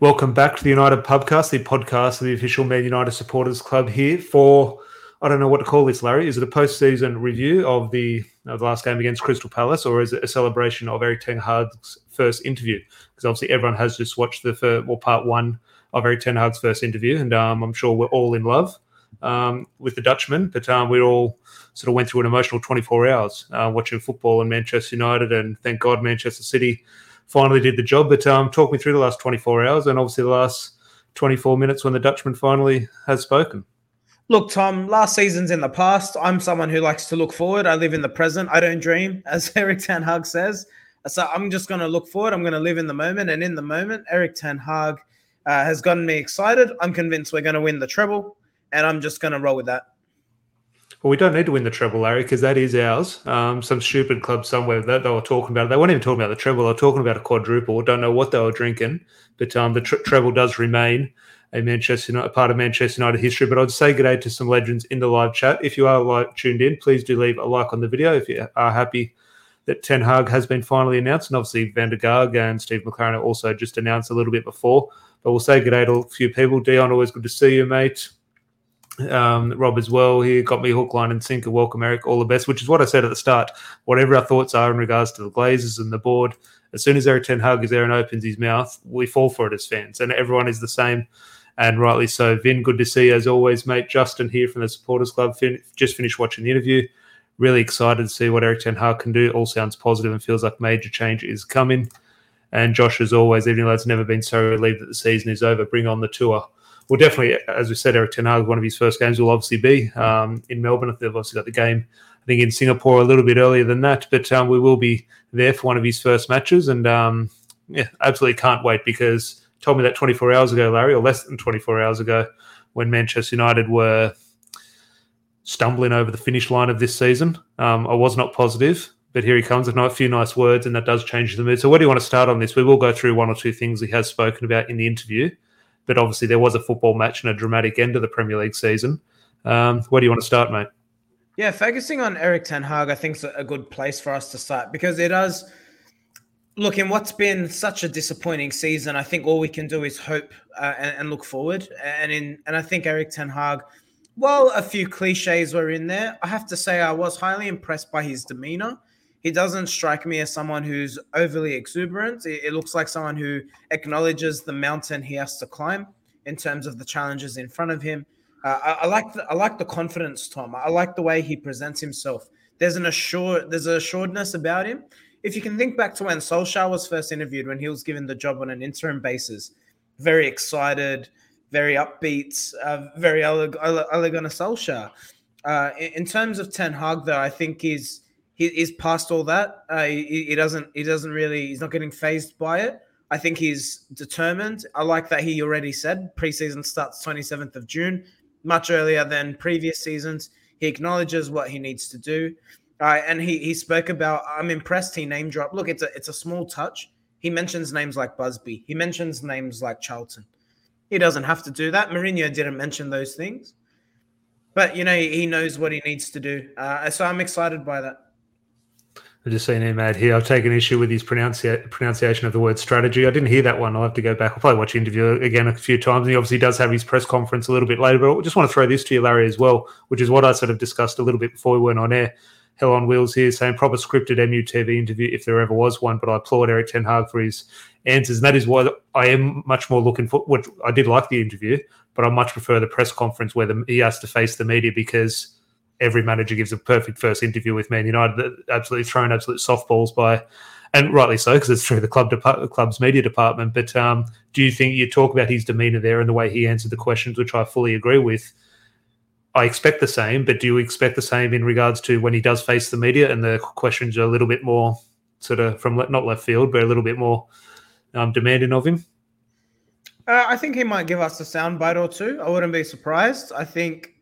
Welcome back to the United Pubcast, the podcast of the official Man United Supporters Club here for, I don't know what to call this, Larry. Is it a post-season review of the, of the last game against Crystal Palace or is it a celebration of Erik Ten Hag's first interview? Because obviously everyone has just watched the first, well, part one of Erik Ten Hag's first interview and um, I'm sure we're all in love um, with the Dutchman, but um, we all sort of went through an emotional 24 hours uh, watching football in Manchester United and thank God Manchester City finally did the job. But um, talk me through the last 24 hours and obviously the last 24 minutes when the Dutchman finally has spoken. Look, Tom, last season's in the past. I'm someone who likes to look forward. I live in the present. I don't dream, as Erik Ten Hag says. So I'm just going to look forward. I'm going to live in the moment. And in the moment, Erik Ten Hag uh, has gotten me excited. I'm convinced we're going to win the treble. And I'm just going to roll with that. Well, we don't need to win the treble, Larry, because that is ours. Um, some stupid club somewhere that they were talking about. It. They weren't even talking about the treble. They were talking about a quadruple. Don't know what they were drinking, but um, the tre- treble does remain a Manchester United, a part of Manchester United history. But I'd say good day to some legends in the live chat. If you are tuned in, please do leave a like on the video if you are happy that Ten Hag has been finally announced, and obviously Van der and Steve McClaren are also just announced a little bit before. But we'll say good day to a few people. Dion, always good to see you, mate um, Rob as well. He got me hook, line, and sinker. Welcome, Eric. All the best, which is what I said at the start. Whatever our thoughts are in regards to the Glazers and the board, as soon as Erik Ten Hag is there and opens his mouth, we fall for it as fans, and everyone is the same, and rightly so. Vin, good to see you as always, mate. Justin here from the Supporters Club. Fin- just finished watching the interview. Really excited to see what Erik Ten Hag can do. All sounds positive and feels like major change is coming. And Josh, as always, even though it's never been so relieved that the season is over, bring on the tour well, definitely, as we said, Erik Ten Hag, one of his first games will obviously be um, in Melbourne. If they've obviously got the game, I think, in Singapore a little bit earlier than that, but um, we will be there for one of his first matches. And um, yeah, absolutely can't wait because told me that 24 hours ago, Larry, or less than 24 hours ago, when Manchester United were stumbling over the finish line of this season. Um, I was not positive, but here he comes with a few nice words, and that does change the mood. So, where do you want to start on this? We will go through one or two things he has spoken about in the interview but obviously there was a football match and a dramatic end to the Premier League season. Um, where do you want to start, mate? Yeah, focusing on Erik Ten Hag, I think is a good place for us to start because it does look in what's been such a disappointing season. I think all we can do is hope uh, and, and, look forward. And in and I think Erik Ten Hag, while a few cliches were in there, I have to say I was highly impressed by his demeanor he doesn't strike me as someone who's overly exuberant. It, it, looks like someone who acknowledges the mountain he has to climb in terms of the challenges in front of him. Uh, I, I, like the, I like the confidence, Tom. I like the way he presents himself. There's an assured there's an assuredness about him. If you can think back to when Solskjaer was first interviewed, when he was given the job on an interim basis, very excited, very upbeat, uh, very elegant Solskjaer. Uh, in, in terms of Ten Hag, though, I think he's he, he's past all that. Uh, he, he, doesn't he doesn't really he's not getting phased by it. I think he's determined. I like that he already said preseason starts 27th of June, much earlier than previous seasons. He acknowledges what he needs to do. Uh, and he he spoke about I'm impressed he name dropped. Look, it's a it's a small touch. He mentions names like Busby. He mentions names like Charlton. He doesn't have to do that. Mourinho didn't mention those things. But you know, he knows what he needs to do. Uh, so I'm excited by that. I just seen him here. I've taken issue with his pronunci- pronunciation of the word strategy. I didn't hear that one. I'll have to go back. I'll probably watch the interview again a few times. And he obviously does have his press conference a little bit later. But I just want to throw this to you, Larry, as well, which is what I sort of discussed a little bit before we went on air. Hell on Wheels here saying proper scripted MUTV interview if there ever was one. But I applaud Erik Ten Hag for his answers. And that is why I am much more looking for. What I did like the interview, but I much prefer the press conference where the, he has to face the media because every manager gives a perfect first interview with Man United, absolutely thrown absolute softballs by, and rightly so because it's through the club the club's media department. But um, do you think you talk about his demeanour there and the way he answered the questions, which I fully agree with? I expect the same, but do you expect the same in regards to when he does face the media and the questions are a little bit more sort of from not left field, but a little bit more um, demanding of him? Uh, I think he might give us a soundbite or two. I wouldn't be surprised. I think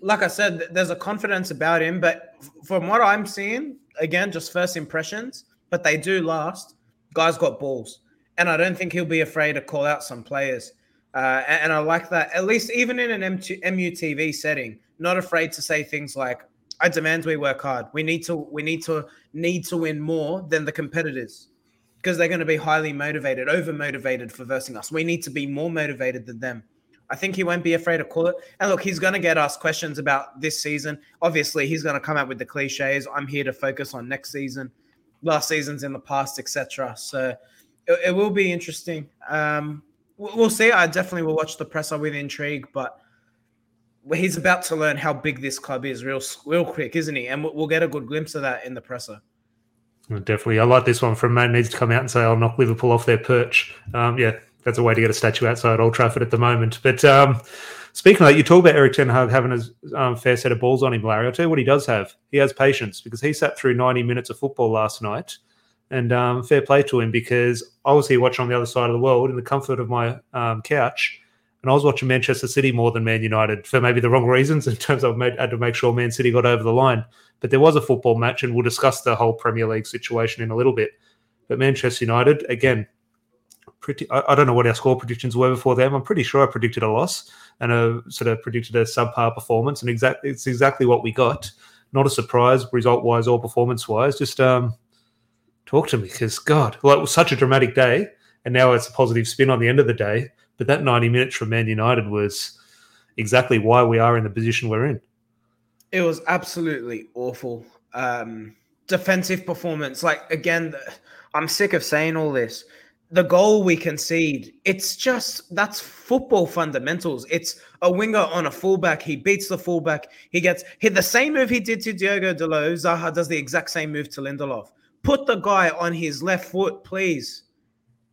like I said, there's a confidence about him, but from what I'm seeing, again, just first impressions, but they do last. Guy's got balls, and I don't think he'll be afraid to call out some players. Uh, and, and, I like that, at least even in an M2, MUTV setting, not afraid to say things like, "I demand we work hard. We need to, we need to, need to win more than the competitors." because they're going to be highly motivated, over motivated for versing us. We need to be more motivated than them. I think he won't be afraid to call it. And look, he's going to get asked questions about this season. Obviously, he's going to come out with the cliches. I'm here to focus on next season, last seasons in the past, etc. So it, it, will be interesting. Um, we'll see. I definitely will watch the presser with intrigue, but he's about to learn how big this club is real, real quick, isn't he? And we'll get a good glimpse of that in the presser. Definitely, I like this one from man needs to come out and say, "I'll knock Liverpool off their perch." Um, yeah, that's a way to get a statue outside Old Trafford at the moment. But um, speaking of that, you talk about Erik Ten Hag having a um, fair set of balls on him, Larry. I'll tell you what he does have. He has patience because he sat through 90 minutes of football last night. And um, fair play to him because I was here watching on the other side of the world in the comfort of my um, couch. And I was watching Manchester City more than Man United for maybe the wrong reasons in terms of I had to make sure Man City got over the line. But there was a football match, and we'll discuss the whole Premier League situation in a little bit. But Manchester United, again, pretty. I, I, don't know what our score predictions were before them. I'm pretty sure I predicted a loss and a sort of predicted a subpar performance, and exactly it's exactly what we got. Not a surprise, result wise or performance wise. Just um, talk to me because God, well, it was such a dramatic day, and now it's a positive spin on the end of the day. But that 90 minutes from Man United was exactly why we are in the position we're in. It was absolutely awful. Um, defensive performance. Like again, I'm sick of saying all this the goal we concede, it's just that's football fundamentals. It's a winger on a fullback. He beats the fullback. He gets hit the same move he did to Diogo Dalot. Zaha does the exact same move to Lindelof. Put the guy on his left foot, please.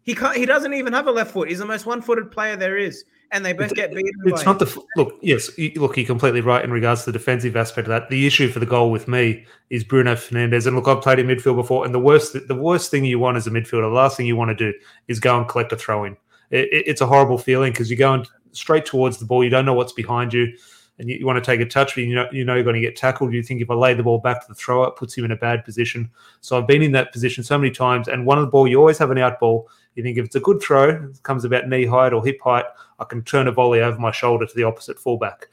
He can't. He doesn't even have a left foot. He's the most one-footed player there is and they both get beaten. It's not the look. Yes, look, you're completely right in regards to the defensive aspect of that. The issue for the goal with me is Bruno Fernandes, and look, I've played in midfield before, and the worst, the worst thing you want as a midfielder, the last thing you want to do is go and collect a throw in. It, it, it's a horrible feeling because you're going straight towards the ball. You don't know what's behind you and you, you, want to take a touch, but you know you know you're going to get tackled. You think if I lay the ball back to the thrower, it puts him in a bad position. So I've been in that position so many times. And one of the ball, you always have an out ball. You think if it's a good throw, it comes about knee height or hip height, I can turn a volley over my shoulder to the opposite fullback.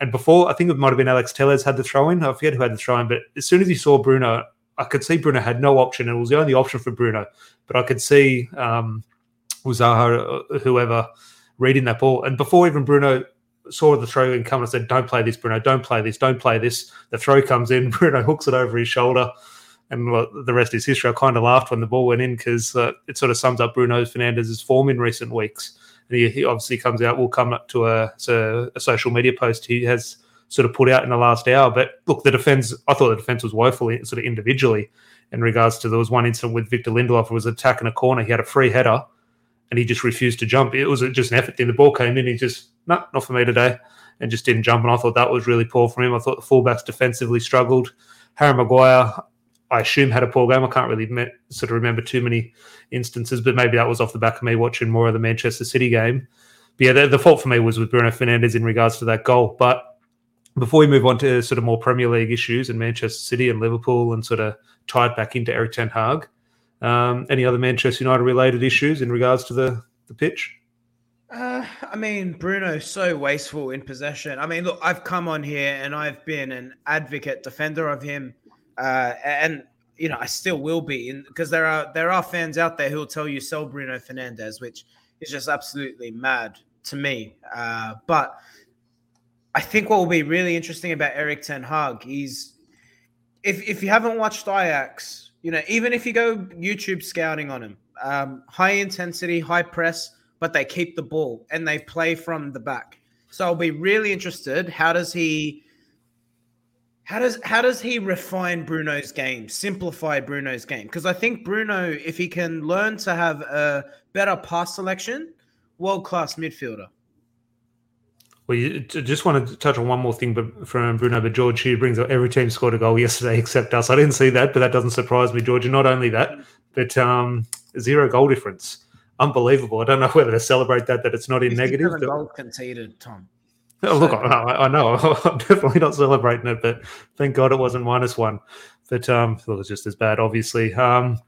And before, I think it might have been Alex Telles had the throw in. I forget who had the throw in, but as soon as he saw Bruno, I could see Bruno had no option. It was the only option for Bruno. But I could see um, Uzaha, uh, whoever, reading that ball. And before even Bruno saw the throw in come and said, Don't play this, Bruno. Don't play this. Don't play this. The throw comes in. Bruno hooks it over his shoulder. And well, the rest is history. I kind of laughed when the ball went in because uh, it sort of sums up Bruno Fernandes's form in recent weeks. And he, he obviously comes out, will come up to a, a social media post he has sort of put out in the last hour. But look, the defense, I thought the defense was woeful sort of individually in regards to there was one incident with Victor Lindelof who was attacking a corner. He had a free header and he just refused to jump. It was just an effort thing. The ball came in, he just no, not for me today, and just didn't jump. And I thought that was really poor from him. I thought the fullbacks defensively struggled. Harry Maguire, I assume, had a poor game. I can't really me- sort of remember too many instances, but maybe that was off the back of me watching more of the Manchester City game. But yeah, the, the fault for me was with Bruno Fernandes in regards to that goal. But before we move on to sort of more Premier League issues in Manchester City and Liverpool and sort of tied back into Erik Ten Hag, um, any other Manchester United related issues in regards to the, the pitch? Uh, I mean, Bruno, so wasteful in possession. I mean, look, I've come on here and I've been an advocate, defender of him, uh, and you know I still will be, because there are there are fans out there who will tell you sell Bruno Fernandes, which is just absolutely mad to me. Uh, but I think what will be really interesting about Erik Ten Hag is if if you haven't watched Ajax, you know, even if you go YouTube scouting on him, um, high intensity, high press but they keep the ball and they play from the back. So I'll be really interested. How does he? How does how does he refine Bruno's game, simplify Bruno's game? Because I think Bruno, if he can learn to have a better pass selection, world class midfielder. Well, you just want to touch on one more thing, but from Bruno, but George here brings up every team scored a goal yesterday except us. I didn't see that, but that doesn't surprise me, George. And not only that, but um, zero goal difference unbelievable. I don't know whether to celebrate that that it's not in negative. Goals conceded, Tom. Oh, look, I, I, know I'm definitely not celebrating it, but thank God it wasn't minus one. But um, it was just as bad, obviously. Um,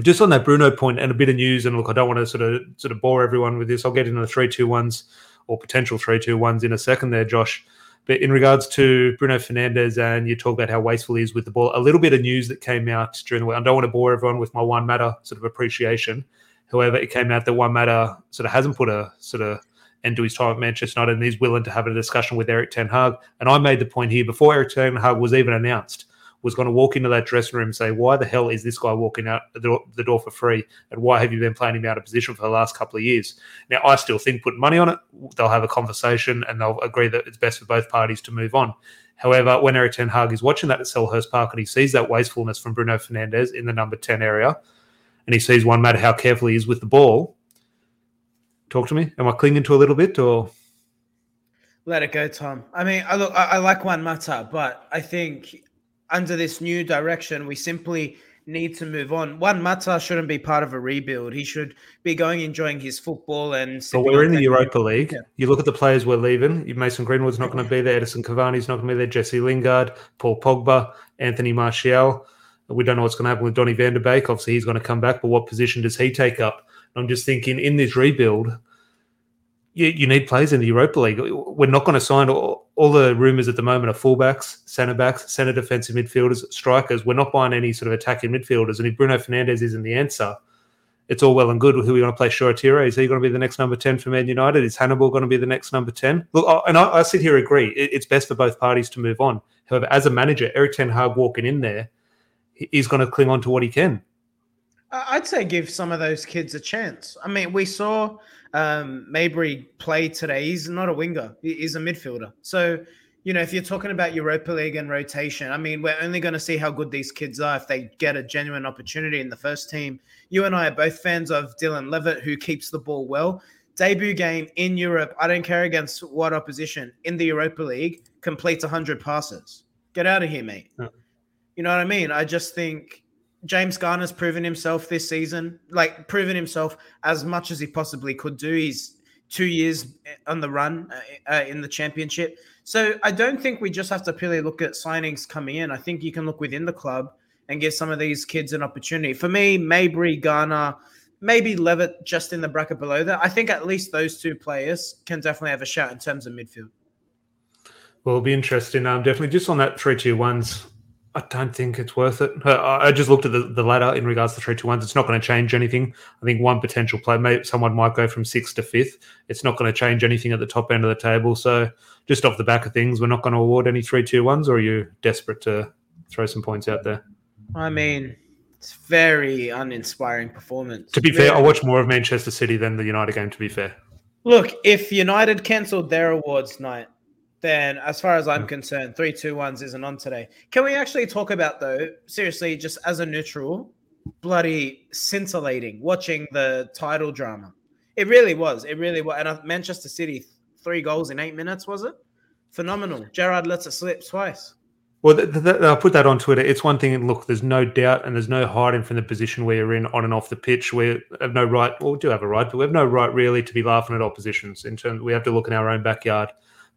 just on that Bruno point and a bit of news, and look, I don't want to sort of sort of bore everyone with this. I'll get into the three two ones or potential three two ones in a second there, Josh. But in regards to Bruno Fernandes, and you talk about how wasteful he is with the ball, a little bit of news that came out during the week. I don't want to bore everyone with my Juan Mata sort of appreciation. However, it came out that Juan Mata sort of hasn't put a sort of end do his time at Manchester United and he's willing to have a discussion with Erik Ten Hag. And I made the point here before Erik Ten Hag was even announced was going to walk into that dressing room and say, "Why the hell is this guy walking out the door, for free? And why have you been playing him out of position for the last couple of years?" Now, I still think putting money on it, they'll have a conversation and they'll agree that it's best for both parties to move on. However, when Erik Ten Hag is watching that at Selhurst Park and he sees that wastefulness from Bruno Fernandes in the number ten area, and he sees Juan Mata how careful he is with the ball. Talk to me. Am I clinging to a little bit or? Let it go, Tom. I mean, I look, I, I like Juan Mata, but I think under this new direction, we simply need to move on. Juan Mata shouldn't be part of a rebuild. He should be going enjoying his football and. But we're in the Europa League. Yeah. You look at the players we're leaving. Mason Greenwood's not going to be there. Edinson Cavani's not going to be there. Jesse Lingard, Paul Pogba, Anthony Martial. We don't know what's going to happen with Donny Van der Beek. Obviously, he's going to come back, but what position does he take up? I'm just thinking in this rebuild, you, you need players in the Europa League. We're not going to sign all, all the rumours at the moment are fullbacks, centre backs, centre defensive midfielders, strikers. We're not buying any sort of attacking midfielders. And if Bruno Fernandes isn't the answer, it's all well and good. Who are we going to play? Shoretire? Is he going to be the next number 10 for Man United? Is Hannibal going to be the next number 10? Look, and I, I sit here agree. it's best for both parties to move on. However, as a manager, Erik Ten Hag walking in there, he's going to cling on to what he can. I'd say give some of those kids a chance. I mean, we saw um, Mejbri play today. He's not a winger; he's a midfielder. So, you know, if you're talking about Europa League and rotation, I mean, we're only going to see how good these kids are if they get a genuine opportunity in the first team. You and I are both fans of Dylan Levitt, who keeps the ball well. Debut game in Europe. I don't care against what opposition in the Europa League completes 100 passes. Get out of here, mate. You know what I mean? I just think James Garner's proven himself this season, like proven himself as much as he possibly could do. He's two years on the run uh, uh, in the championship. So I don't think we just have to purely look at signings coming in. I think you can look within the club and give some of these kids an opportunity. For me, Mejbri, Garner, maybe Levitt just in the bracket below that. I think at least those two players can definitely have a shout in terms of midfield. Well, it'll be interesting. Um, definitely just on that three two ones. I don't think it's worth it. I just looked at the, the ladder in regards to three to ones. It's not going to change anything. I think one potential play, maybe someone might go from sixth to fifth. It's not going to change anything at the top end of the table. So, just off the back of things, we're not going to award any three two ones. Or are you desperate to throw some points out there? I mean, it's very uninspiring performance. To be fair, I watched more of Manchester City than the United game. To be fair, look, if United cancelled their awards night then as far as I'm concerned, three, two, ones isn't on today. Can we actually talk about though, seriously, just as a neutral, bloody scintillating watching the title drama. It really was. It really was. And Manchester City, three goals in eight minutes, was it? Phenomenal. Gerrard lets it slip twice. Well, th- th- I'll put that on Twitter. It's one thing. Look, there's no doubt, and there's no hiding from the position we are in on and off the pitch. We have no right. Well, we do have a right, but we have no right really to be laughing at oppositions. In terms, we have to look in our own backyard.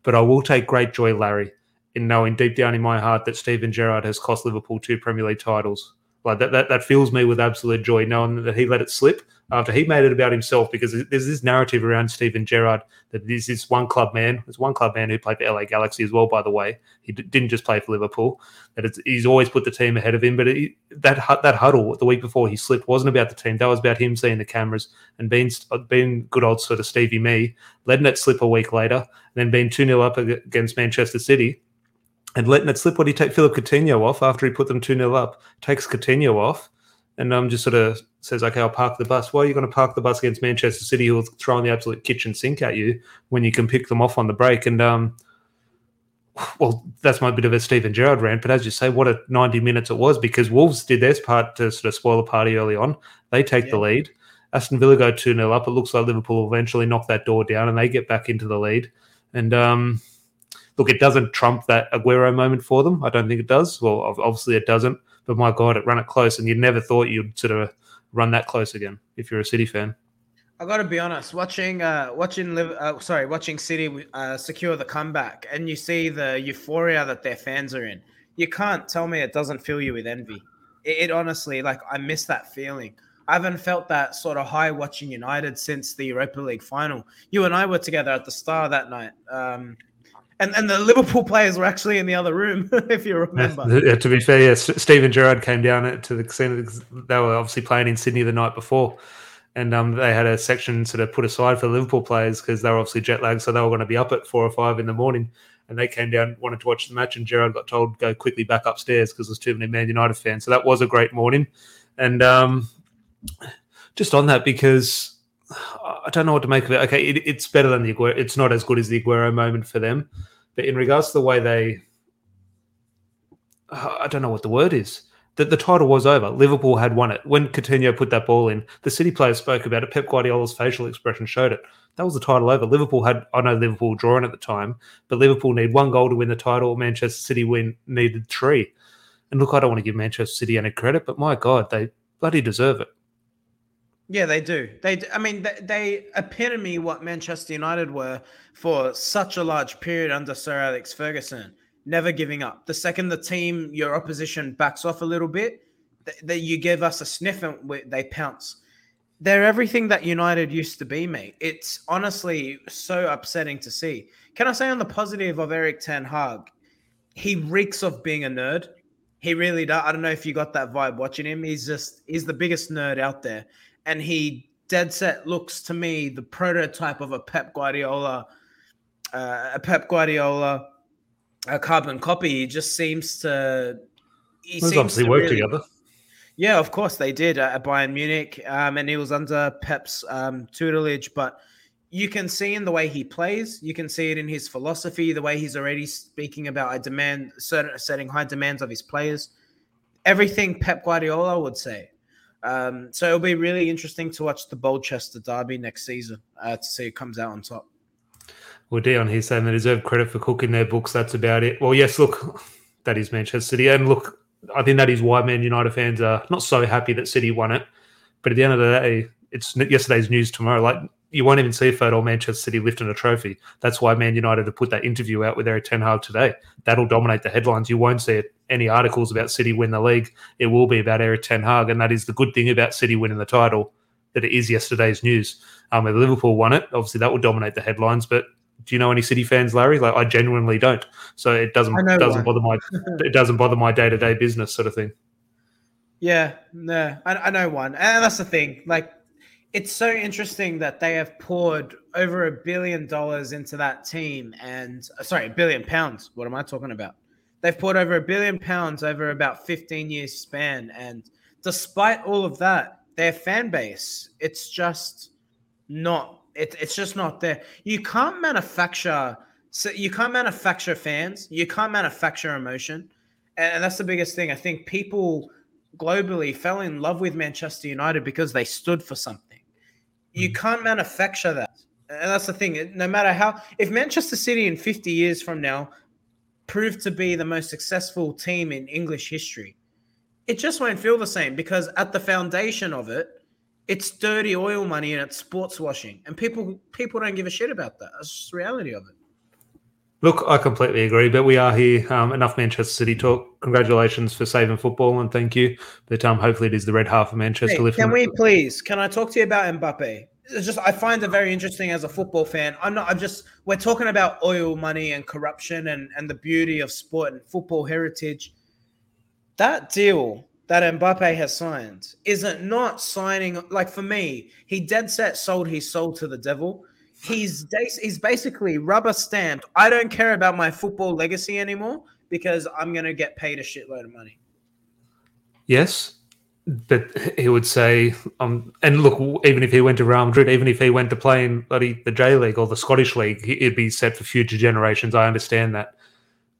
But I will take great joy, Larry, in knowing deep down in my heart that Steven Gerrard has cost Liverpool two Premier League titles. Like that, that, that fills me with absolute joy, knowing that he let it slip after he made it about himself. Because there's this narrative around Steven Gerrard that this is one club man. There's one club man who played for LA Galaxy as well, by the way. He d- didn't just play for Liverpool. That he's always put the team ahead of him. But it, that that huddle the week before he slipped wasn't about the team. That was about him seeing the cameras and being uh, being good old sort of Stevie me, letting it slip a week later, and then being two 0 up against Manchester City and letting it slip. What he take Philippe Coutinho off after he put them 2 0 up? Takes Coutinho off and um, just sort of says, okay, I'll park the bus. Why are you going to park the bus against Manchester City who will throw the absolute kitchen sink at you when you can pick them off on the break? And, um, well, that's my bit of a Steven Gerrard rant. But as you say, what a 90 minutes it was because Wolves did their part to sort of spoil the party early on. They take yeah. the lead. Aston Villa go 2 0 up. It looks like Liverpool will eventually knock that door down and they get back into the lead. And, um, Look, it doesn't trump that Aguero moment for them. I don't think it does. Well, obviously it doesn't. But my God, it ran it close, and you never thought you'd sort of run that close again if you're a City fan. I got to be honest. Watching, uh, watching, uh, sorry, watching City uh, secure the comeback, and you see the euphoria that their fans are in. You can't tell me it doesn't fill you with envy. It, it honestly, like, I miss that feeling. I haven't felt that sort of high watching United since the Europa League final. You and I were together at the Star that night. Um, And and the Liverpool players were actually in the other room, if you remember. Yeah, to be fair, yeah, Steven Gerrard came down to the scene. They were obviously playing in Sydney the night before, and um, they had a section sort of put aside for Liverpool players because they were obviously jet lagged, so they were going to be up at four or five in the morning. And they came down, wanted to watch the match, and Gerrard got told go quickly back upstairs because there's too many Man United fans. So that was a great morning. And um, just on that, because I don't know what to make of it. Okay, it, it's better than the Aguero. It's not as good as the Aguero moment for them, but in regards to the way they, I don't know what the word is that the title was over. Liverpool had won it. When Coutinho put that ball in, the City players spoke about it. Pep Guardiola's facial expression showed it. That was the title over. Liverpool had, I know Liverpool drawing at the time, but Liverpool need one goal to win the title. Manchester City win needed three. And look, I don't want to give Manchester City any credit, but my God, they bloody deserve it. Yeah, they do. They, I mean, they, they epitome what Manchester United were for such a large period under Sir Alex Ferguson never giving up. The second the team, your opposition backs off a little bit, that th- you give us a sniff and we, they pounce. They're everything that United used to be, mate. It's honestly so upsetting to see. Can I say on the positive of Erik Ten Hag, he reeks of being a nerd. He really does. I don't know if you got that vibe watching him. He's just he's the biggest nerd out there, and he dead set looks to me the prototype of a Pep Guardiola, uh, a Pep Guardiola a carbon copy. He just seems to. He seems obviously to work really, together. Yeah, of course they did at Bayern Munich, um, and he was under Pep's um, tutelage. But you can see in the way he plays, you can see it in his philosophy, the way he's already speaking about a demand, certain setting high demands of his players. Everything Pep Guardiola would say. Um, so it'll be really interesting to watch the Bolchester Derby next season uh, to see who comes out on top. Well, Dion here saying they deserve credit for cooking their books. That's about it. Well, yes, look, that is Manchester City. And look, I think that is why Man United fans are not so happy that City won it. But at the end of the day, it's yesterday's news tomorrow. Like, you won't even see a photo of Manchester City lifting a trophy. That's why Man United have put that interview out with Erik Ten Hag today. That'll dominate the headlines. You won't see it, any articles about City win the league. It will be about Erik Ten Hag, and that is the good thing about City winning the title. That it is yesterday's news. Um, if Liverpool won it, obviously that would dominate the headlines. But do you know any City fans, Larry? Like I genuinely don't. So it doesn't doesn't one. bother my it doesn't bother my day to day business sort of thing. Yeah, no, I, I know one, and that's the thing. Like, it's so interesting that they have poured over a billion dollars into that team, and uh, sorry, a billion pounds. What am I talking about? They've poured over a billion pounds over about fifteen years span, and despite all of that, their fan base, it's just not it, it's just not there. You can't manufacture. So you can't manufacture fans. You can't manufacture emotion, and that's the biggest thing. I think people globally fell in love with Manchester United because they stood for something. You hmm. can't manufacture that, and that's the thing. No matter how, if Manchester City in 50 years from now prove to be the most successful team in English history, it just won't feel the same because at the foundation of it it's dirty oil money and it's sports washing, and people people don't give a shit about that. That's just the reality of it. Look, I completely agree, but we are here. Um, enough Manchester City talk. Congratulations for saving football, and thank you. But um, hopefully, it is the red half of Manchester. Hey, can we please? Can I talk to you about Mbappe? It's just I find it very interesting as a football fan. I'm not. I'm just. We're talking about oil money and corruption and and the beauty of sport and football heritage. That deal that Mbappe has signed is it not signing like for me, he dead set sold his soul to the devil. He's he's basically rubber stamped. I don't care about my football legacy anymore because I'm gonna get paid a shitload of money. Yes, but he would say, um, and look, even if he went to Real Madrid, even if he went to play in bloody the J League or the Scottish League, he'd be set for future generations. I understand that,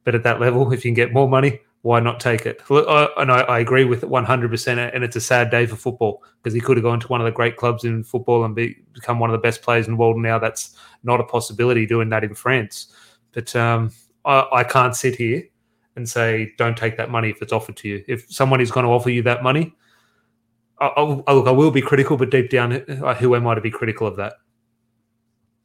but at that level, if you can get more money, why not take it? And I, I agree with it 100%. And it's a sad day for football because he could have gone to one of the great clubs in football and be, become one of the best players in the world. Now that's not a possibility doing that in France. But um, I, I can't sit here and say, don't take that money if it's offered to you. If someone is going to offer you that money, I, I, I will be critical, but deep down, who am I to be critical of that?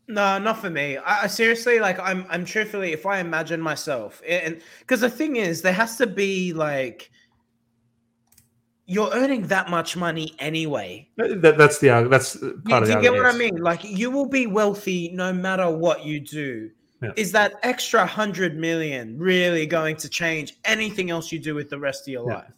No, not for me. I, I, seriously like. I'm. I'm truthfully, if I imagine myself, and because the thing is, there has to be like you're earning that much money anyway. That, that's the uh, that's part you, of the. You get what I mean? Like you will be wealthy no matter what you do. Yeah. Is that extra hundred million really going to change anything else you do with the rest of your yeah. life?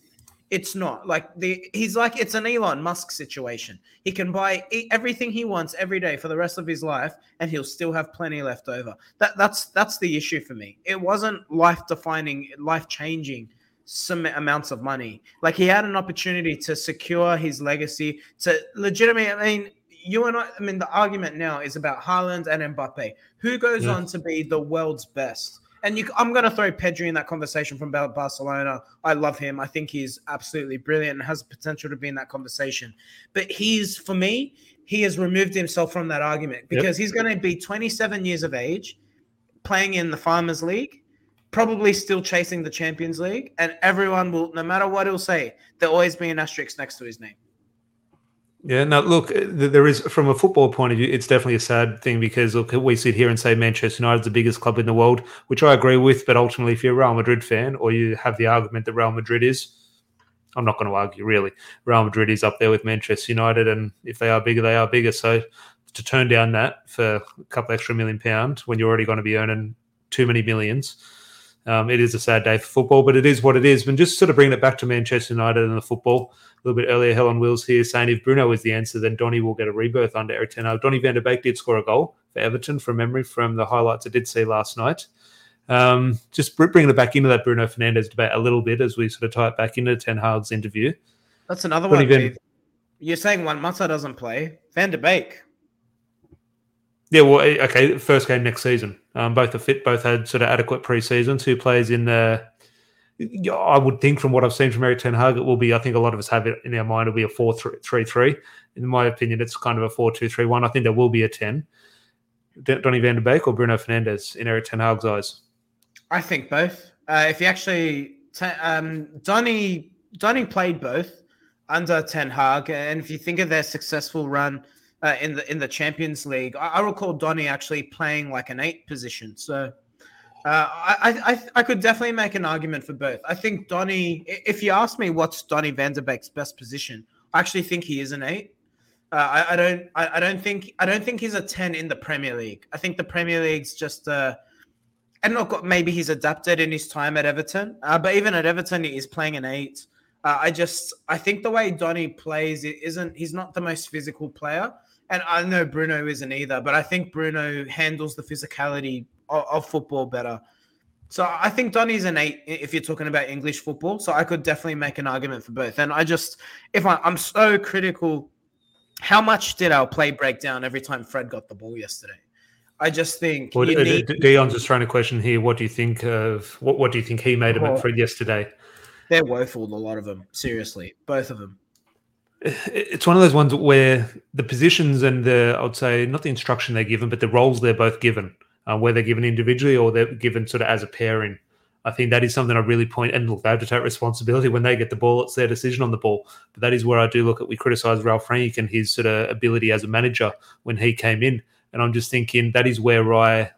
It's not like the he's like it's an Elon Musk situation. He can buy everything he wants every day for the rest of his life, and he'll still have plenty left over. That that's that's the issue for me. It wasn't life defining, life changing some amounts of money. Like he had an opportunity to secure his legacy to legitimate. I mean, you and I. I mean, the argument now is about Haaland and Mbappe. Who goes yeah. on to be the world's best? And you, I'm going to throw Pedri in that conversation from Barcelona. I love him. I think he's absolutely brilliant and has the potential to be in that conversation. But he's, for me, he has removed himself from that argument because yep. he's going to be 27 years of age, playing in the Farmers League, probably still chasing the Champions League, and everyone will, no matter what he'll say, there'll always be an asterisk next to his name. Yeah, now look, uh, there is from a football point of view, it's definitely a sad thing because look, we sit here and say Manchester United's the biggest club in the world, which I agree with. But ultimately, if you're a Real Madrid fan or you have the argument that Real Madrid is, I'm not going to argue really. Real Madrid is up there with Manchester United, and if they are bigger, they are bigger. So to turn down that for a couple extra million pound when you're already going to be earning too many millions, um, it is a sad day for football. But it is what it is. And just sort of bringing it back to Manchester United and the football a little bit earlier, Hell on Wheels here saying if Bruno is the answer, then Donny will get a rebirth under Erik Ten Hag. Donny van der Beek did score a goal for Everton from memory from the highlights I did see last night. Um, just bringing it back into that Bruno Fernandes debate a little bit as we sort of tie it back into Ten Hag's interview. That's another one. Van... You're saying Juan Mata doesn't play. Van der Beek. Yeah, well, eh, okay. First game next season. Um, both are fit. Both had sort of adequate preseasons. Who plays in the I would think from what I've seen from Erik Ten Hag, it will be. I think a lot of us have it in our mind. It'll be a four-three-three. In my opinion, it's kind of a four-two-three-one. I think there will be a ten. Donny Van der Beek or Bruno Fernandes in Erik Ten Hag's eyes. I think both. Uh, if you actually, um, Donny Donny played both under Ten Hag, and if you think of their successful run uh, in the in the Champions League, I, I recall Donny actually playing like an eight position. So uh, I, I I could definitely make an argument for both. I think Donny. If you ask me what's Donny Van der Beek's best position, I actually think he is an eight. Uh, I, I, don't. I, I, don't think. I don't think he's a ten in the Premier League. I think the Premier League's just. Uh, and look, maybe he's adapted in his time at Everton, uh, but even at Everton, he is playing an eight. Uh, I just. I think the way Donny plays, it isn't. He's not the most physical player, and I know Bruno isn't either. But I think Bruno handles the physicality of, of football better. So I think Donny's an eight if you're talking about English football. So I could definitely make an argument for both. And I just, if I, I'm so critical, how much did our play break down every time Fred got the ball yesterday? I just think. Well, uh, need... Dion's just trying to question here. What do you think of what? What do you think he made of oh, Fred yesterday? They're woeful. A lot of them, seriously, both of them. It's one of those ones where the positions and the, I would say, not the instruction they're given, but the roles they're both given uh, whether they're given individually or they're given sort of as a pairing. I think that is something I really point and look, they have to take responsibility when they get the ball. It's their decision on the ball. But that is where I do look at we criticise Ralf Rangnick and his sort of ability as a manager when he came in. And I'm just thinking that is where I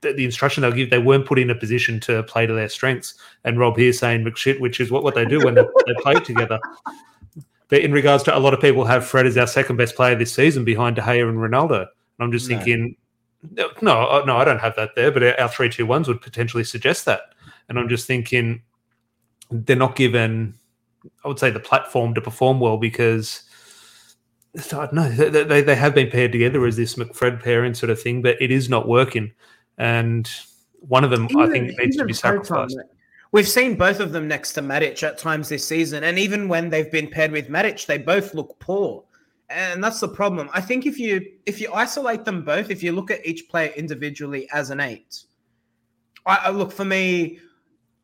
the, the instruction they'll give, they weren't put in a position to play to their strengths. And Rob here saying McShit, which is what, what they do when they, they play together. But in regards to a lot of people have Fred as our second best player this season behind De Gea and Ronaldo. And I'm just no. thinking no, no, I don't have that there, but our three two ones would potentially suggest that. And I'm just thinking they're not given, I would say, the platform to perform well because I don't know they, they, they have been paired together as this McFred pairing sort of thing, but it is not working. And one of them, even, I think, needs to be sacrificed. We've seen both of them next to Matic at times this season, and even when they've been paired with Matic, they both look poor and that's the problem. I think if you if you isolate them both, if you look at each player individually as an eight, I, I look for me.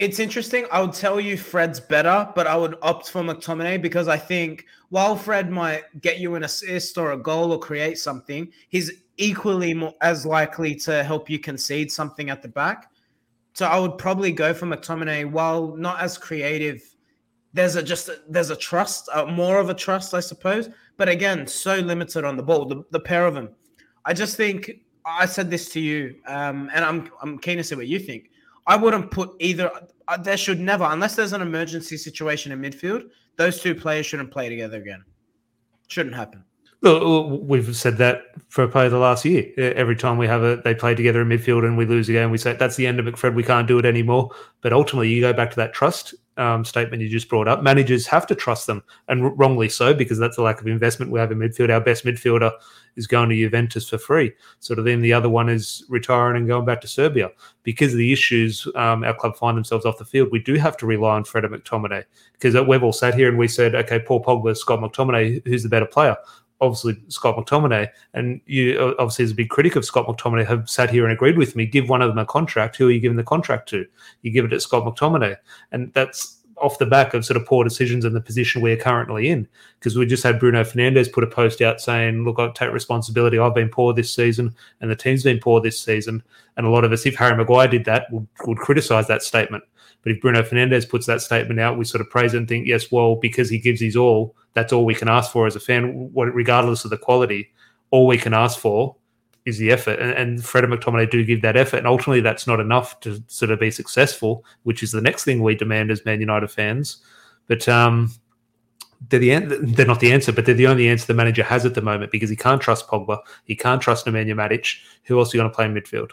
It's interesting. I would tell you Fred's better, but I would opt for McTominay because I think while Fred might get you an assist or a goal or create something, he's equally more, as likely to help you concede something at the back. So I would probably go for McTominay while not as creative. There's a just there's a trust, uh, more of a trust, I suppose. But again, so limited on the ball. The, the pair of them. I just think I said this to you, um, and I'm I'm keen to see what you think. I wouldn't put either. Uh, there should never, unless there's an emergency situation in midfield, those two players shouldn't play together again. Shouldn't happen. We've said that for a play the last year. Every time we have a, they play together in midfield and we lose again, we say that's the end of McFred. We can't do it anymore. But ultimately, you go back to that trust um, statement you just brought up. Managers have to trust them, and wrongly so, because that's the lack of investment we have in midfield. Our best midfielder is going to Juventus for free. Sort of then the other one is retiring and going back to Serbia because of the issues um, our club find themselves off the field. We do have to rely on Fred McTominay because we've all sat here and we said, okay, Paul Pogba, Scott McTominay, who's the better player? Obviously Scott McTominay, and you obviously as a big critic of Scott McTominay have sat here and agreed with me. Give one of them a contract. Who are you giving the contract to? You give it to Scott McTominay, and that's off the back of sort of poor decisions and the position we're currently in. Because we just had Bruno Fernandes put a post out saying, "Look, I take responsibility. I've been poor this season, and the team's been poor this season." And a lot of us, if Harry Maguire did that, would, would criticise that statement. But if Bruno Fernandes puts that statement out, we sort of praise and think, yes, well, because he gives his all, that's all we can ask for as a fan, regardless of the quality. All we can ask for is the effort. And, and Fred and McTominay do give that effort. And ultimately, that's not enough to sort of be successful, which is the next thing we demand as Man United fans. But um, they're, the, they're not the answer, but they're the only answer the manager has at the moment because he can't trust Pogba. He can't trust Nemanja Matic. Who else are you going to play in midfield?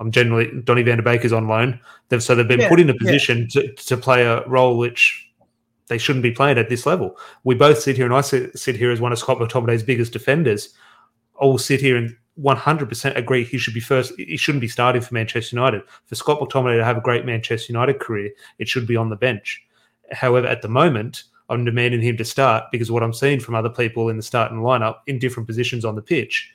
I'm generally Donny van der Beek is on loan. They've, so they've been yeah, put in a position yeah. to, to play a role which they shouldn't be playing at this level. We both sit here, and I sit, sit here as one of Scott McTominay's biggest defenders. I will sit here and 100% agree he should be first. He shouldn't be starting for Manchester United. For Scott McTominay to have a great Manchester United career, it should be on the bench. However, at the moment, I'm demanding him to start because what I'm seeing from other people in the starting lineup in different positions on the pitch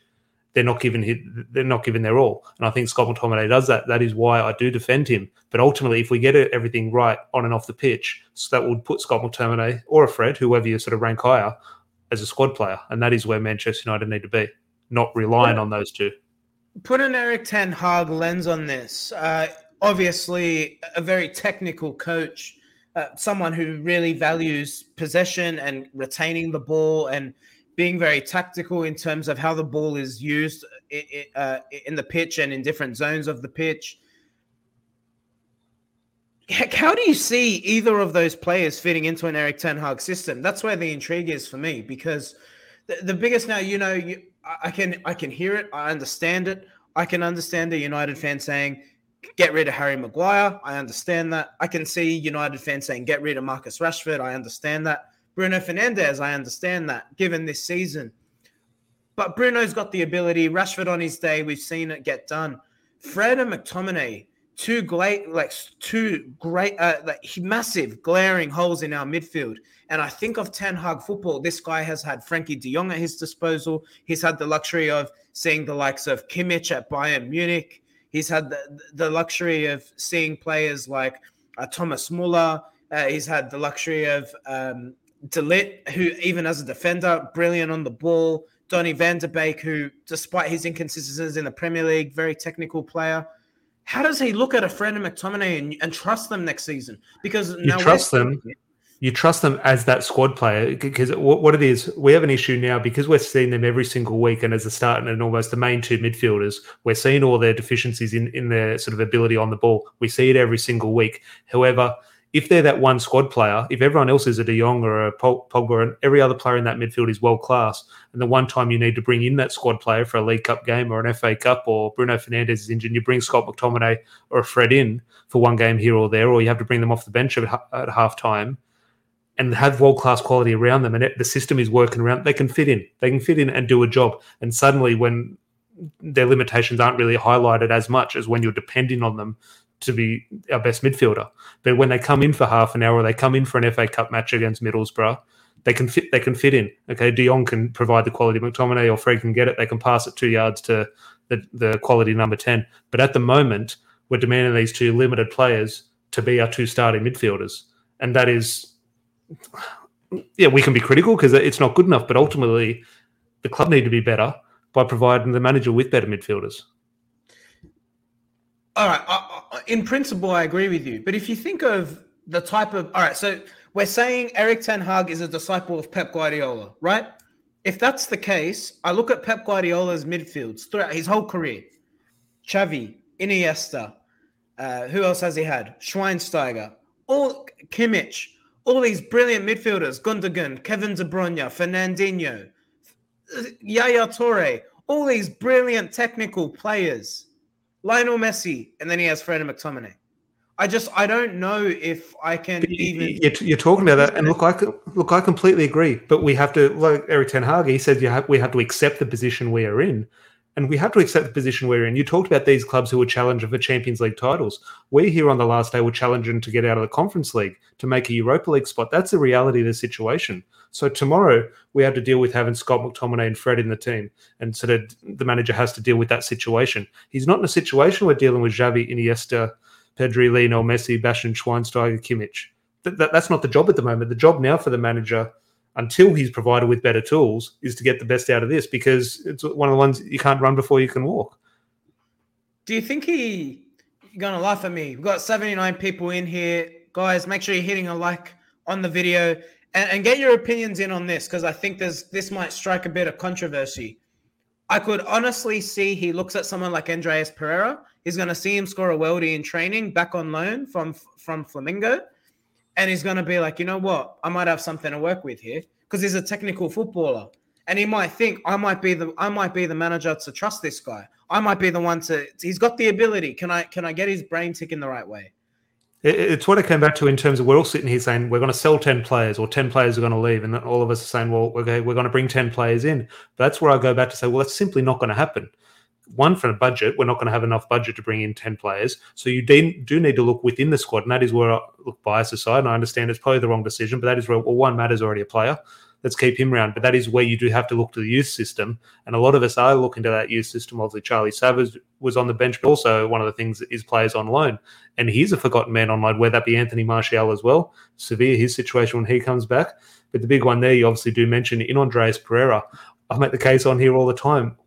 they're not giving him, they're not giving their all. And I think Scott McTominay does that. That is why I do defend him. But ultimately, if we get everything right on and off the pitch, so that would put Scott McTominay or a Fred, whoever you sort of rank higher, as a squad player. And that is where Manchester United need to be, not relying on those two. Put an Erik Ten Hag lens on this. Uh, obviously, a very technical coach. Uh, someone who really values possession and retaining the ball and being very tactical in terms of how the ball is used uh, in the pitch and in different zones of the pitch. How do you see either of those players fitting into an Erik Ten Hag system? That's where the intrigue is for me because the, biggest now, you know, I can I can hear it, I understand it. I can understand a United fan saying, "Get rid of Harry Maguire." I understand that. I can see United fans saying, "Get rid of Marcus Rashford." I understand that. Bruno Fernandes. I understand that given this season. But Bruno's got the ability. Rashford on his day, we've seen it get done. Fred and McTominay, two great, like two great, uh, like massive glaring holes in our midfield. And I think of Ten Hag football. This guy has had Frenkie De Jong at his disposal. He's had the luxury of seeing the likes of Kimmich at Bayern Munich. He's had the, the luxury of seeing players like uh, Thomas Muller. Uh, he's had the luxury of um, de Ligt, who even as a defender, brilliant on the ball. Donny van der Beek, who, despite his inconsistencies in the Premier League, very technical player. How does he look at a friend of McTominay and, and trust them next season? Because you trust them. You trust them as that squad player because what, what it is, we have an issue now because we're seeing them every single week, and as a start and almost the main two midfielders, we're seeing all their deficiencies in in their sort of ability on the ball. We see it every single week. However, if they're that one squad player, if everyone else is a De Jong or a Pogba and every other player in that midfield is world class, and the one time you need to bring in that squad player for a League Cup game or an FA Cup or Bruno Fernandes is injured, you bring Scott McTominay or a Fred in for one game here or there, or you have to bring them off the bench at, at half time and have world class quality around them, and it, the system is working around, they can fit in. They can fit in and do a job. And suddenly, when their limitations aren't really highlighted as much as when you're depending on them to be our best midfielder. But when they come in for half an hour, or they come in for an FA Cup match against Middlesbrough, they can fit. They can fit in. Okay, De Jong can provide the quality. McTominay or Fred can get it. They can pass it two yards to the, the quality number ten. But at the moment, we're demanding these two limited players to be our two starting midfielders, and that is, yeah, we can be critical because it's not good enough. But ultimately, the club need to be better by providing the manager with better midfielders. All right. In principle, I agree with you. But if you think of the type of. All right. So we're saying Erik Ten Hag is a disciple of Pep Guardiola, right? If that's the case, I look at Pep Guardiola's midfields throughout his whole career Xavi, Iniesta, uh, who else has he had? Schweinsteiger, all Kimmich, all these brilliant midfielders, Gundogan, Kevin De Bruyne, Fernandinho, Yaya Toure, all these brilliant technical players, Lionel Messi, and then he has Fred and McTominay. I just I don't know if I can even. You're, you're, talking about that, and look, I look, I completely agree. But we have to, like Erik Ten Hag, he said, you have, we have to accept the position we are in, and we have to accept the position we're in. You talked about these clubs who were challenging for Champions League titles. We here on the last day were challenging to get out of the Conference League to make a Europa League spot. That's the reality of the situation. So tomorrow we have to deal with having Scott McTominay and Fred in the team, and so that the manager has to deal with that situation. He's not in a situation where dealing with Xavi, Iniesta Pedri, Lionel Messi, Bastian Schweinsteiger, Kimmich. That, that, that's not the job at the moment. The job now for the manager, until he's provided with better tools, is to get the best out of this because it's one of the ones you can't run before you can walk. Do you think he? You're gonna laugh at me. We've got 79 people in here, guys. Make sure you're hitting a like on the video and, and get your opinions in on this because I think there's this might strike a bit of controversy. I could honestly see he looks at someone like Andreas Pereira He's going to see him score a worldie in training back on loan from from Flamengo, and he's going to be like, you know what, I might have something to work with here because he's a technical footballer, and he might think I might be the I might be the manager to trust this guy. I might be the one to. He's got the ability. Can I can I get his brain ticking the right way? It's what I came back to in terms of we're all sitting here saying we're going to sell 10 players or 10 players are going to leave. And all of us are saying, well, okay, we're going to bring 10 players in. But that's where I go back to say, well, that's simply not going to happen one for the budget, we're not going to have enough budget to bring in 10 players. So you do, do need to look within the squad. And that is where I look bias aside. And I understand it's probably the wrong decision, but that is where, well, one, Matt is already a player. Let's keep him around. But that is where you do have to look to the youth system. And a lot of us are looking to that youth system. Obviously, Charlie Savage was on the bench, but also one of the things is players on loan. And he's a forgotten man on loan, whether that be Anthony Martial as well. Severe his situation when he comes back. But the big one there, you obviously do mention in Andreas Pereira. I make the case on here all the time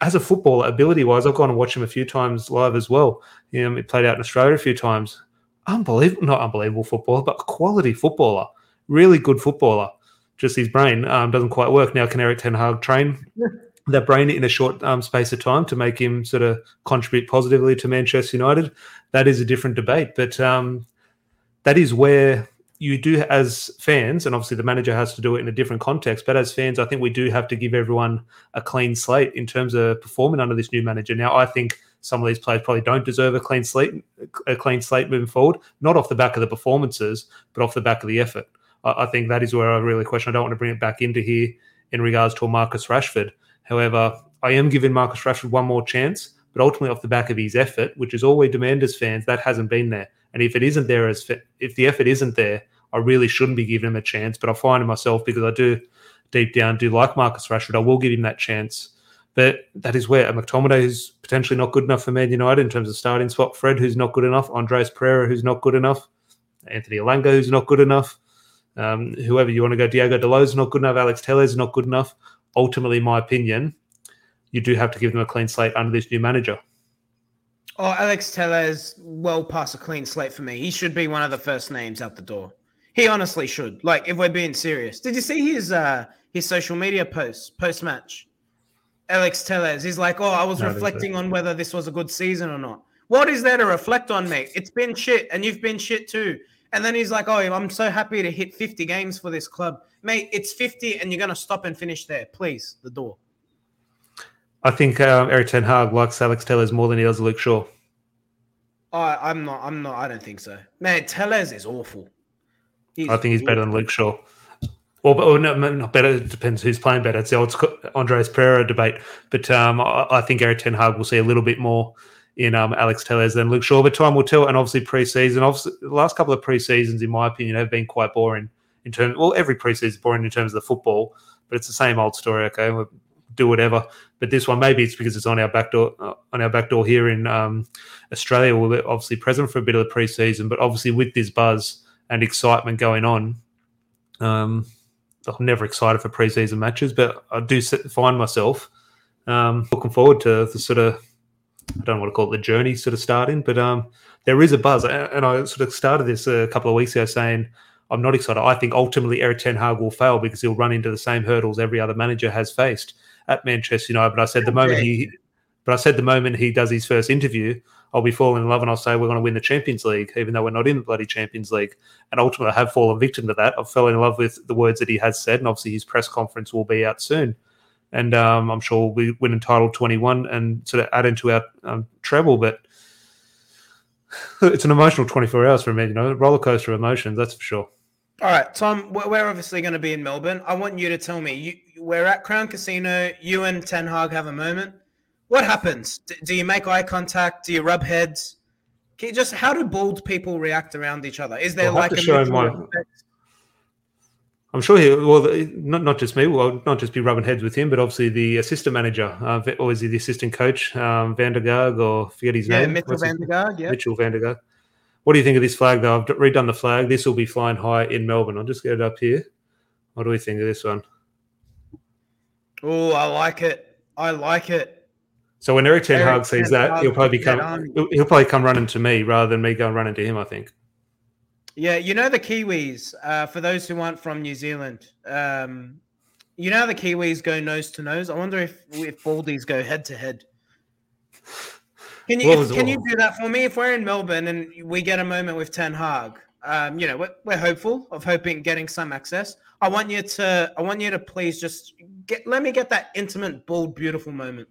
as a footballer, ability wise, I've gone and watched him a few times live as well. You know, he played out in Australia a few times. Unbelievable, not unbelievable footballer, but quality footballer. Really good footballer. Just his brain um, doesn't quite work. Now, can Erik Ten Hag train that brain in a short um, space of time to make him sort of contribute positively to Manchester United? That is a different debate. But um, that is where you do as fans, and obviously the manager has to do it in a different context. But as fans, I think we do have to give everyone a clean slate in terms of performing under this new manager. Now, I think some of these players probably don't deserve a clean slate, a clean slate moving forward. Not off the back of the performances, but off the back of the effort. I, I think that is where I really question. I don't want to bring it back into here in regards to Marcus Rashford. However, I am giving Marcus Rashford one more chance, but ultimately off the back of his effort, which is all we demand as fans, that hasn't been there. And if it isn't there as if the effort isn't there, I really shouldn't be giving him a chance. But I find myself because I do deep down do like Marcus Rashford. I will give him that chance. But that is where a McTominay is potentially not good enough for Man United in terms of starting spot. Fred, who's not good enough. Andreas Pereira, who's not good enough. Anthony Elanga, who's not good enough. Um, whoever you want to go, Diego Dalot is not good enough. Alex Telles is not good enough. Ultimately, my opinion, you do have to give them a clean slate under this new manager. Oh, Alex Telles, well past a clean slate for me. He should be one of the first names out the door. He honestly should. Like, if we're being serious, did you see his uh his social media posts post match? Alex Telles, he's like, oh, I was no, reflecting on whether this was a good season or not. What is there to reflect on, mate? It's been shit, and you've been shit too. And then he's like, oh, I'm so happy to hit 50 games for this club, mate. It's 50, and you're gonna stop and finish there, please. The door. I think uh, Erik Ten Hag likes Alex Telles more than he does Luke Shaw. I, I'm not. I'm not. I don't think so. Man, Telles is awful. He's, I think he's better than Luke Shaw. Well, but, no, not better. It depends who's playing better. It's the old Andreas Pereira debate. But um, I, I, think Erik Ten Hag will see a little bit more in um, Alex Telles than Luke Shaw. But time will tell. And obviously, preseason, obviously, the last couple of preseasons, in my opinion, have been quite boring in terms. Well, every preseason is boring in terms of the football, but it's the same old story. Okay, do whatever. But this one, maybe it's because it's on our back door. Uh, on our back door here in um, Australia, we're obviously present for a bit of the preseason. But obviously, with this buzz and excitement going on. Um, I'm never excited for preseason matches, but I do find myself um, looking forward to the sort of I don't what to call it the journey sort of starting, but um, there is a buzz, and I sort of started this a couple of weeks ago saying I'm not excited. I think ultimately Erik Ten Hag will fail because he'll run into the same hurdles every other manager has faced at Manchester United. But I said the moment he, but I said the moment he does his first interview, I'll be falling in love and I'll say we're going to win the Champions League, even though we're not in the bloody Champions League. And ultimately, I have fallen victim to that. I've fallen in love with the words that he has said, and obviously his press conference will be out soon. and um, I'm sure we win in title 21 and sort of add into our um, treble. But it's an emotional 24 hours for me, you know, roller coaster of emotions, that's for sure. All right, Tom, we're obviously going to be in Melbourne. I want you to tell me, you, we're at Crown Casino, you and Ten Hag have a moment. What happens? D- do you make eye contact? Do you rub heads? Can you just, how do bald people react around each other? Is there I'll like a show my, I'm sure he well not not just me, well not just be rubbing heads with him, but obviously the assistant manager, uh, or is he the assistant coach, um, van der Gaag, or forget his yeah, name, Mitchel van der Gaag, yeah, Mitchel van der Gaag. What do you think of this flag though? I've redone the flag. This will be flying high in Melbourne. I'll just get it up here. What do we think of this one? Oh, I like it. I like it. So when Erik Ten Hag sees that, he'll probably come. He'll, he'll probably come running to me rather than me going running to him. I think. Yeah, you know the Kiwis. Uh, for those who aren't from New Zealand, um, you know the Kiwis go nose to nose. I wonder if if Baldies go head to head. Can you if, can you do that for me? If we're in Melbourne and we get a moment with Ten Hag, um, you know we're, we're hopeful of hoping getting some access. I want you to I want you to please just get let me get that intimate, bold, beautiful moment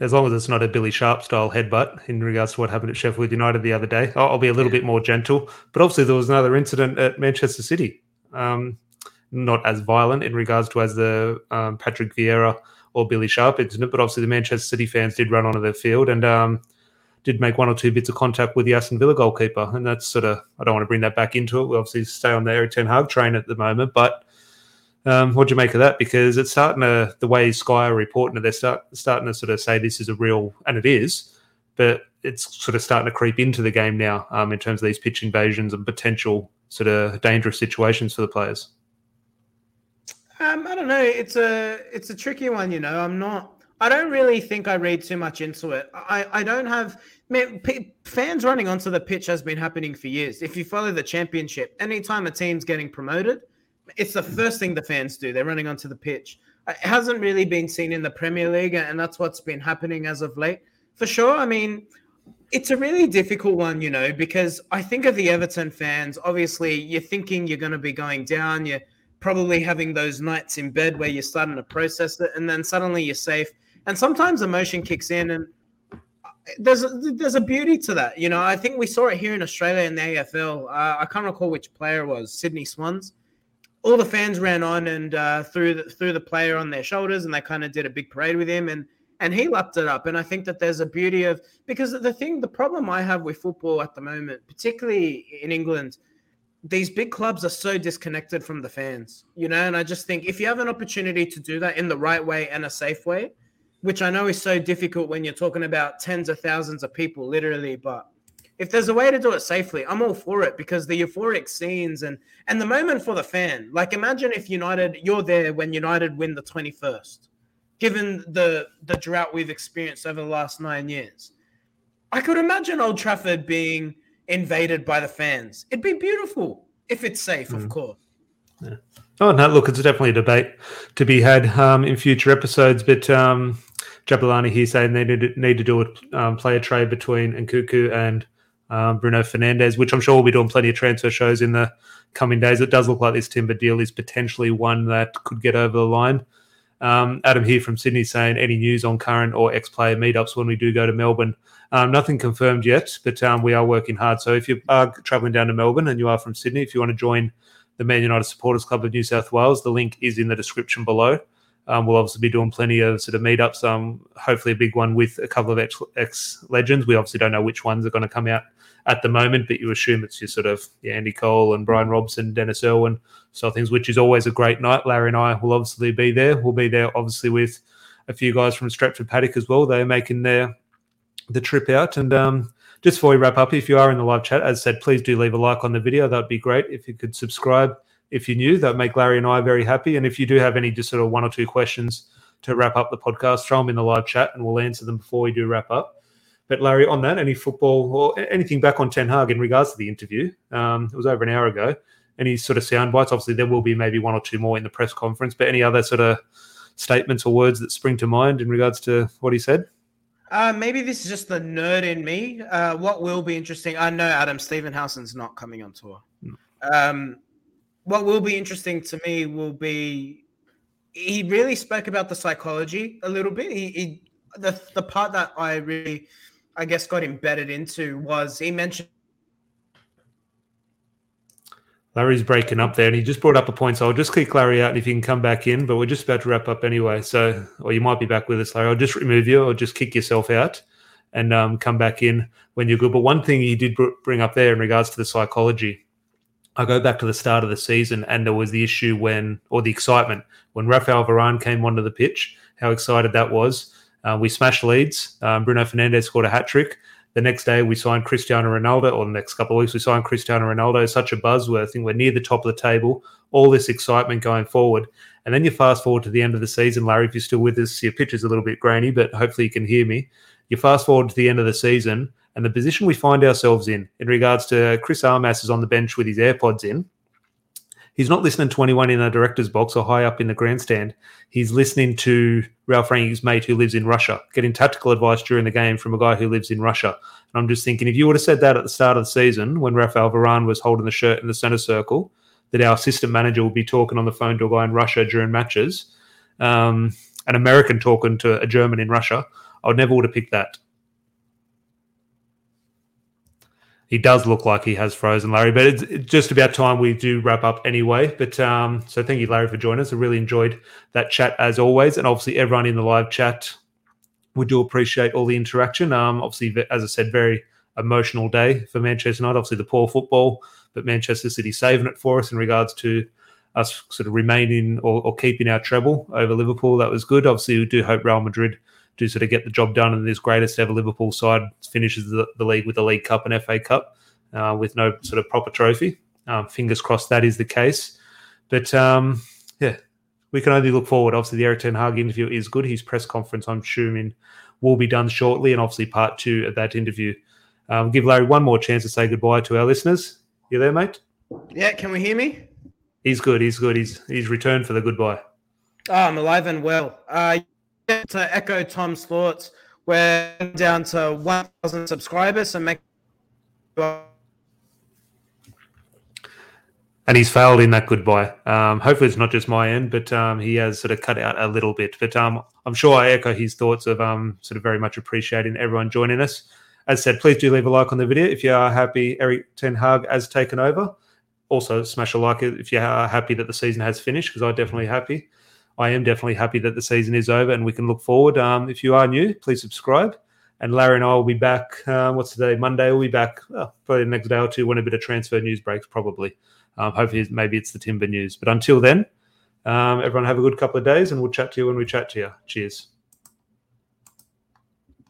as long as it's not a Billy Sharp style headbutt in regards to what happened at Sheffield United the other day. I'll, I'll be a little bit more gentle. But obviously, there was another incident at Manchester City, um, not as violent in regards to as the um, Patrick Vieira or Billy Sharp incident, but obviously the Manchester City fans did run onto the field and um, did make one or two bits of contact with the Aston Villa goalkeeper. And that's sort of, I don't want to bring that back into it. We obviously stay on the Erik Ten Hag train at the moment, but um, what do you make of that? Because it's starting to the way Sky are reporting it, they're start, starting to sort of say this is a real, and it is, but it's sort of starting to creep into the game now um, in terms of these pitch invasions and potential sort of dangerous situations for the players. Um, I don't know. It's a it's a tricky one. You know, I'm not. I don't really think I read too much into it. I, I don't have man, p- fans running onto the pitch has been happening for years. If you follow the championship, anytime a team's getting promoted, it's the first thing the fans do. They're running onto the pitch. It hasn't really been seen in the Premier League, and that's what's been happening as of late. For sure. I mean, it's a really difficult one, you know, because I think of the Everton fans. Obviously, you're thinking you're going to be going down. You're probably having those nights in bed where you're starting to process it, and then suddenly you're safe. And sometimes emotion kicks in, and there's a, there's a beauty to that. You know, I think we saw it here in Australia in the AFL. Uh, I can't recall which player was, Sydney Swans all the fans ran on and uh, threw the, threw the player on their shoulders, and they kind of did a big parade with him, and and he lapped it up. And I think that there's a beauty of because the thing, the problem I have with football at the moment, particularly in England, these big clubs are so disconnected from the fans, you know. And I just think if you have an opportunity to do that in the right way and a safe way, which I know is so difficult when you're talking about tens of thousands of people, literally, but if there's a way to do it safely, I'm all for it because the euphoric scenes and and the moment for the fan. Like imagine if United, you're there when United win the 21st, given the the drought we've experienced over the last nine years. I could imagine Old Trafford being invaded by the fans. It'd be beautiful if it's safe, mm. of course. Yeah. Oh no! Look, it's definitely a debate to be had um, in future episodes. But um, Jabulani here saying they need, need to do a um, player trade between Nkunku and um, Bruno Fernandes, which I'm sure we'll be doing plenty of transfer shows in the coming days. It does look like this Timber deal is potentially one that could get over the line. Um, Adam here from Sydney saying any news on current or ex-player meetups when we do go to Melbourne. Um, nothing confirmed yet, but um, we are working hard. So if you are travelling down to Melbourne and you are from Sydney, if you want to join the Man United Supporters Club of New South Wales, the link is in the description below. Um, we'll obviously be doing plenty of sort of meetups. Um, hopefully, a big one with a couple of ex, ex legends. We obviously don't know which ones are going to come out at the moment, but you assume it's your sort of yeah, Andy Cole and Brian Robson, Denis Irwin, so things, which is always a great night. Larry and I will obviously be there. We'll be there obviously with a few guys from Stretford Paddock as well. They're making their the trip out. And um, just before we wrap up, if you are in the live chat, as said, please do leave a like on the video. That'd be great. If you could subscribe if you're new, that'd make Larry and I very happy. And if you do have any just sort of one or two questions to wrap up the podcast, throw them in the live chat and we'll answer them before we do wrap up. But Larry, on that, any football or anything back on Ten Hag in regards to the interview? Um, it was over an hour ago. Any sort of sound bites? Obviously, there will be maybe one or two more in the press conference. But any other sort of statements or words that spring to mind in regards to what he said? Uh, maybe this is just the nerd in me. Uh, what will be interesting? I know Adam Stephenhausen's not coming on tour. Mm. Um, what will be interesting to me will be he really spoke about the psychology a little bit. He, he the the part that I really, I guess, got embedded into was he mentioned. Larry's breaking up there, and he just brought up a point. So I'll just kick Larry out, and if you can come back in, but we're just about to wrap up anyway. So, or you might be back with us, Larry. I'll just remove you, or just kick yourself out, and um, come back in when you're good. But one thing he did bring up there in regards to the psychology, I go back to the start of the season, and there was the issue when, or the excitement when Rafael Varane came onto the pitch. How excited that was! Uh, we smashed Leeds. Um, Bruno Fernandes scored a hat trick. The next day, we signed Cristiano Ronaldo, or the next couple of weeks, we signed Cristiano Ronaldo. Such a buzz where I think we're near the top of the table. All this excitement going forward. And then you fast forward to the end of the season, Larry, if you're still with us, your picture's a little bit grainy, but hopefully you can hear me. You fast forward to the end of the season, and the position we find ourselves in, in regards to Chris Armas is on the bench with his AirPods in. He's not listening to anyone in the director's box or high up in the grandstand. He's listening to Ralf Rangnick's mate who lives in Russia, getting tactical advice during the game from a guy who lives in Russia. And I'm just thinking, if you would have said that at the start of the season when Rafael Varane was holding the shirt in the centre circle, that our assistant manager would be talking on the phone to a guy in Russia during matches, um, an American talking to a German in Russia, I would never would have picked that. He does look like he has frozen, Larry. But it's just about time we do wrap up anyway. But um, so thank you, Larry, for joining us. I really enjoyed that chat as always, and obviously everyone in the live chat. We do appreciate all the interaction. Um, obviously, as I said, very emotional day for Manchester United. Obviously, the poor football, but Manchester City saving it for us in regards to us sort of remaining or, or keeping our treble over Liverpool. That was good. Obviously, we do hope Real Madrid to sort of get the job done. And this greatest ever Liverpool side finishes the, the league with the League Cup and FA Cup uh, with no sort of proper trophy. Um, fingers crossed that is the case. But um, yeah, we can only look forward. Obviously, the Erik Ten Hag interview is good. His press conference, I'm assuming, will be done shortly, and obviously part two of that interview. Um, give Larry one more chance to say goodbye to our listeners. You there, mate? Yeah, can we hear me? He's good. He's good. He's he's returned for the goodbye. Oh, I'm alive and well. Uh, to echo Tom's thoughts, we're down to 1,000 subscribers and make. And he's failed in that goodbye. Um, hopefully, it's not just my end, but um, he has sort of cut out a little bit. But um, I'm sure I echo his thoughts of um, sort of very much appreciating everyone joining us. As said, please do leave a like on the video if you are happy Erik Ten Hag has taken over. Also, smash a like if you are happy that the season has finished, because I'm definitely happy. I am definitely happy that the season is over and we can look forward. Um, if you are new, please subscribe. And Larry and I will be back. Um, what's today? Monday. We'll be back well, probably the next day or two when a bit of transfer news breaks, probably. Um, hopefully, maybe it's the Timber news. But until then, um, everyone have a good couple of days and we'll chat to you when we chat to you. Cheers.